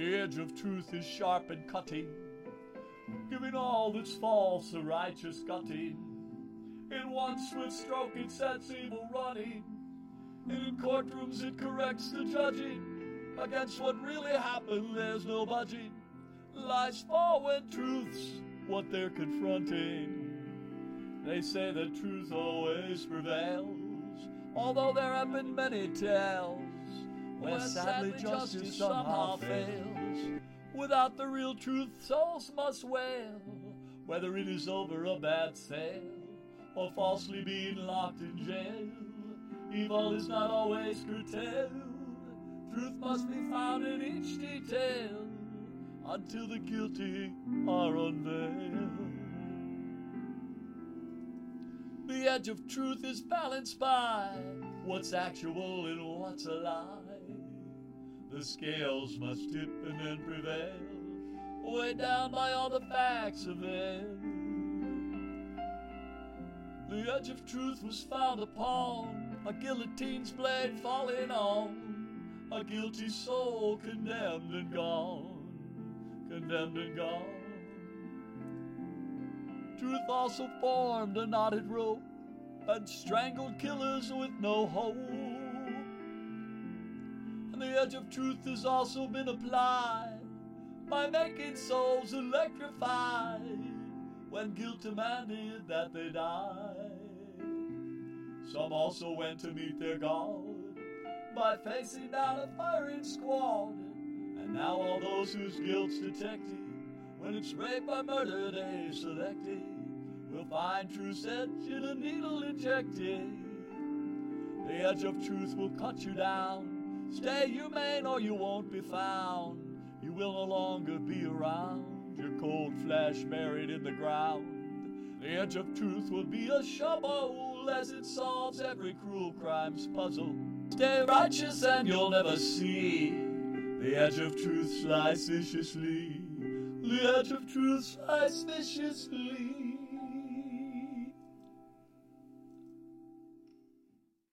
The edge of truth is sharp and cutting, giving all that's false a righteous gutting. In one swift stroke it sets evil running, and in courtrooms it corrects the judging. Against what really happened, there's no budging. Lies fall when truth's what they're confronting. They say that truth always prevails, although there have been many tales where sadly justice somehow fails. Without the real truth, souls must wail, whether it is over a bad sale or falsely being locked in jail. Evil is not always curtailed. Truth must be found in each detail until the guilty are unveiled. Edge of truth is balanced by what's actual and what's a lie. The scales must tip and then prevail, weighed down by all the facts of it. The edge of truth was found upon a guillotine's blade falling on a guilty soul condemned and gone, condemned and gone. Truth also formed a knotted rope and strangled killers with no hope. And the edge of truth has also been applied by making souls electrified when guilt demanded that they die. Some also went to meet their God by facing down a firing squad. And now all those whose guilt's detected, when it's rape or murder they selected, will find truth's edge in a needle injected. The edge of truth will cut you down. Stay humane or you won't be found. You will no longer be around. Your cold flesh buried in the ground. The edge of truth will be a shovel as it solves every cruel crime's puzzle. Stay righteous and you'll never see the edge of truth slice viciously. The edge of truth slice viciously.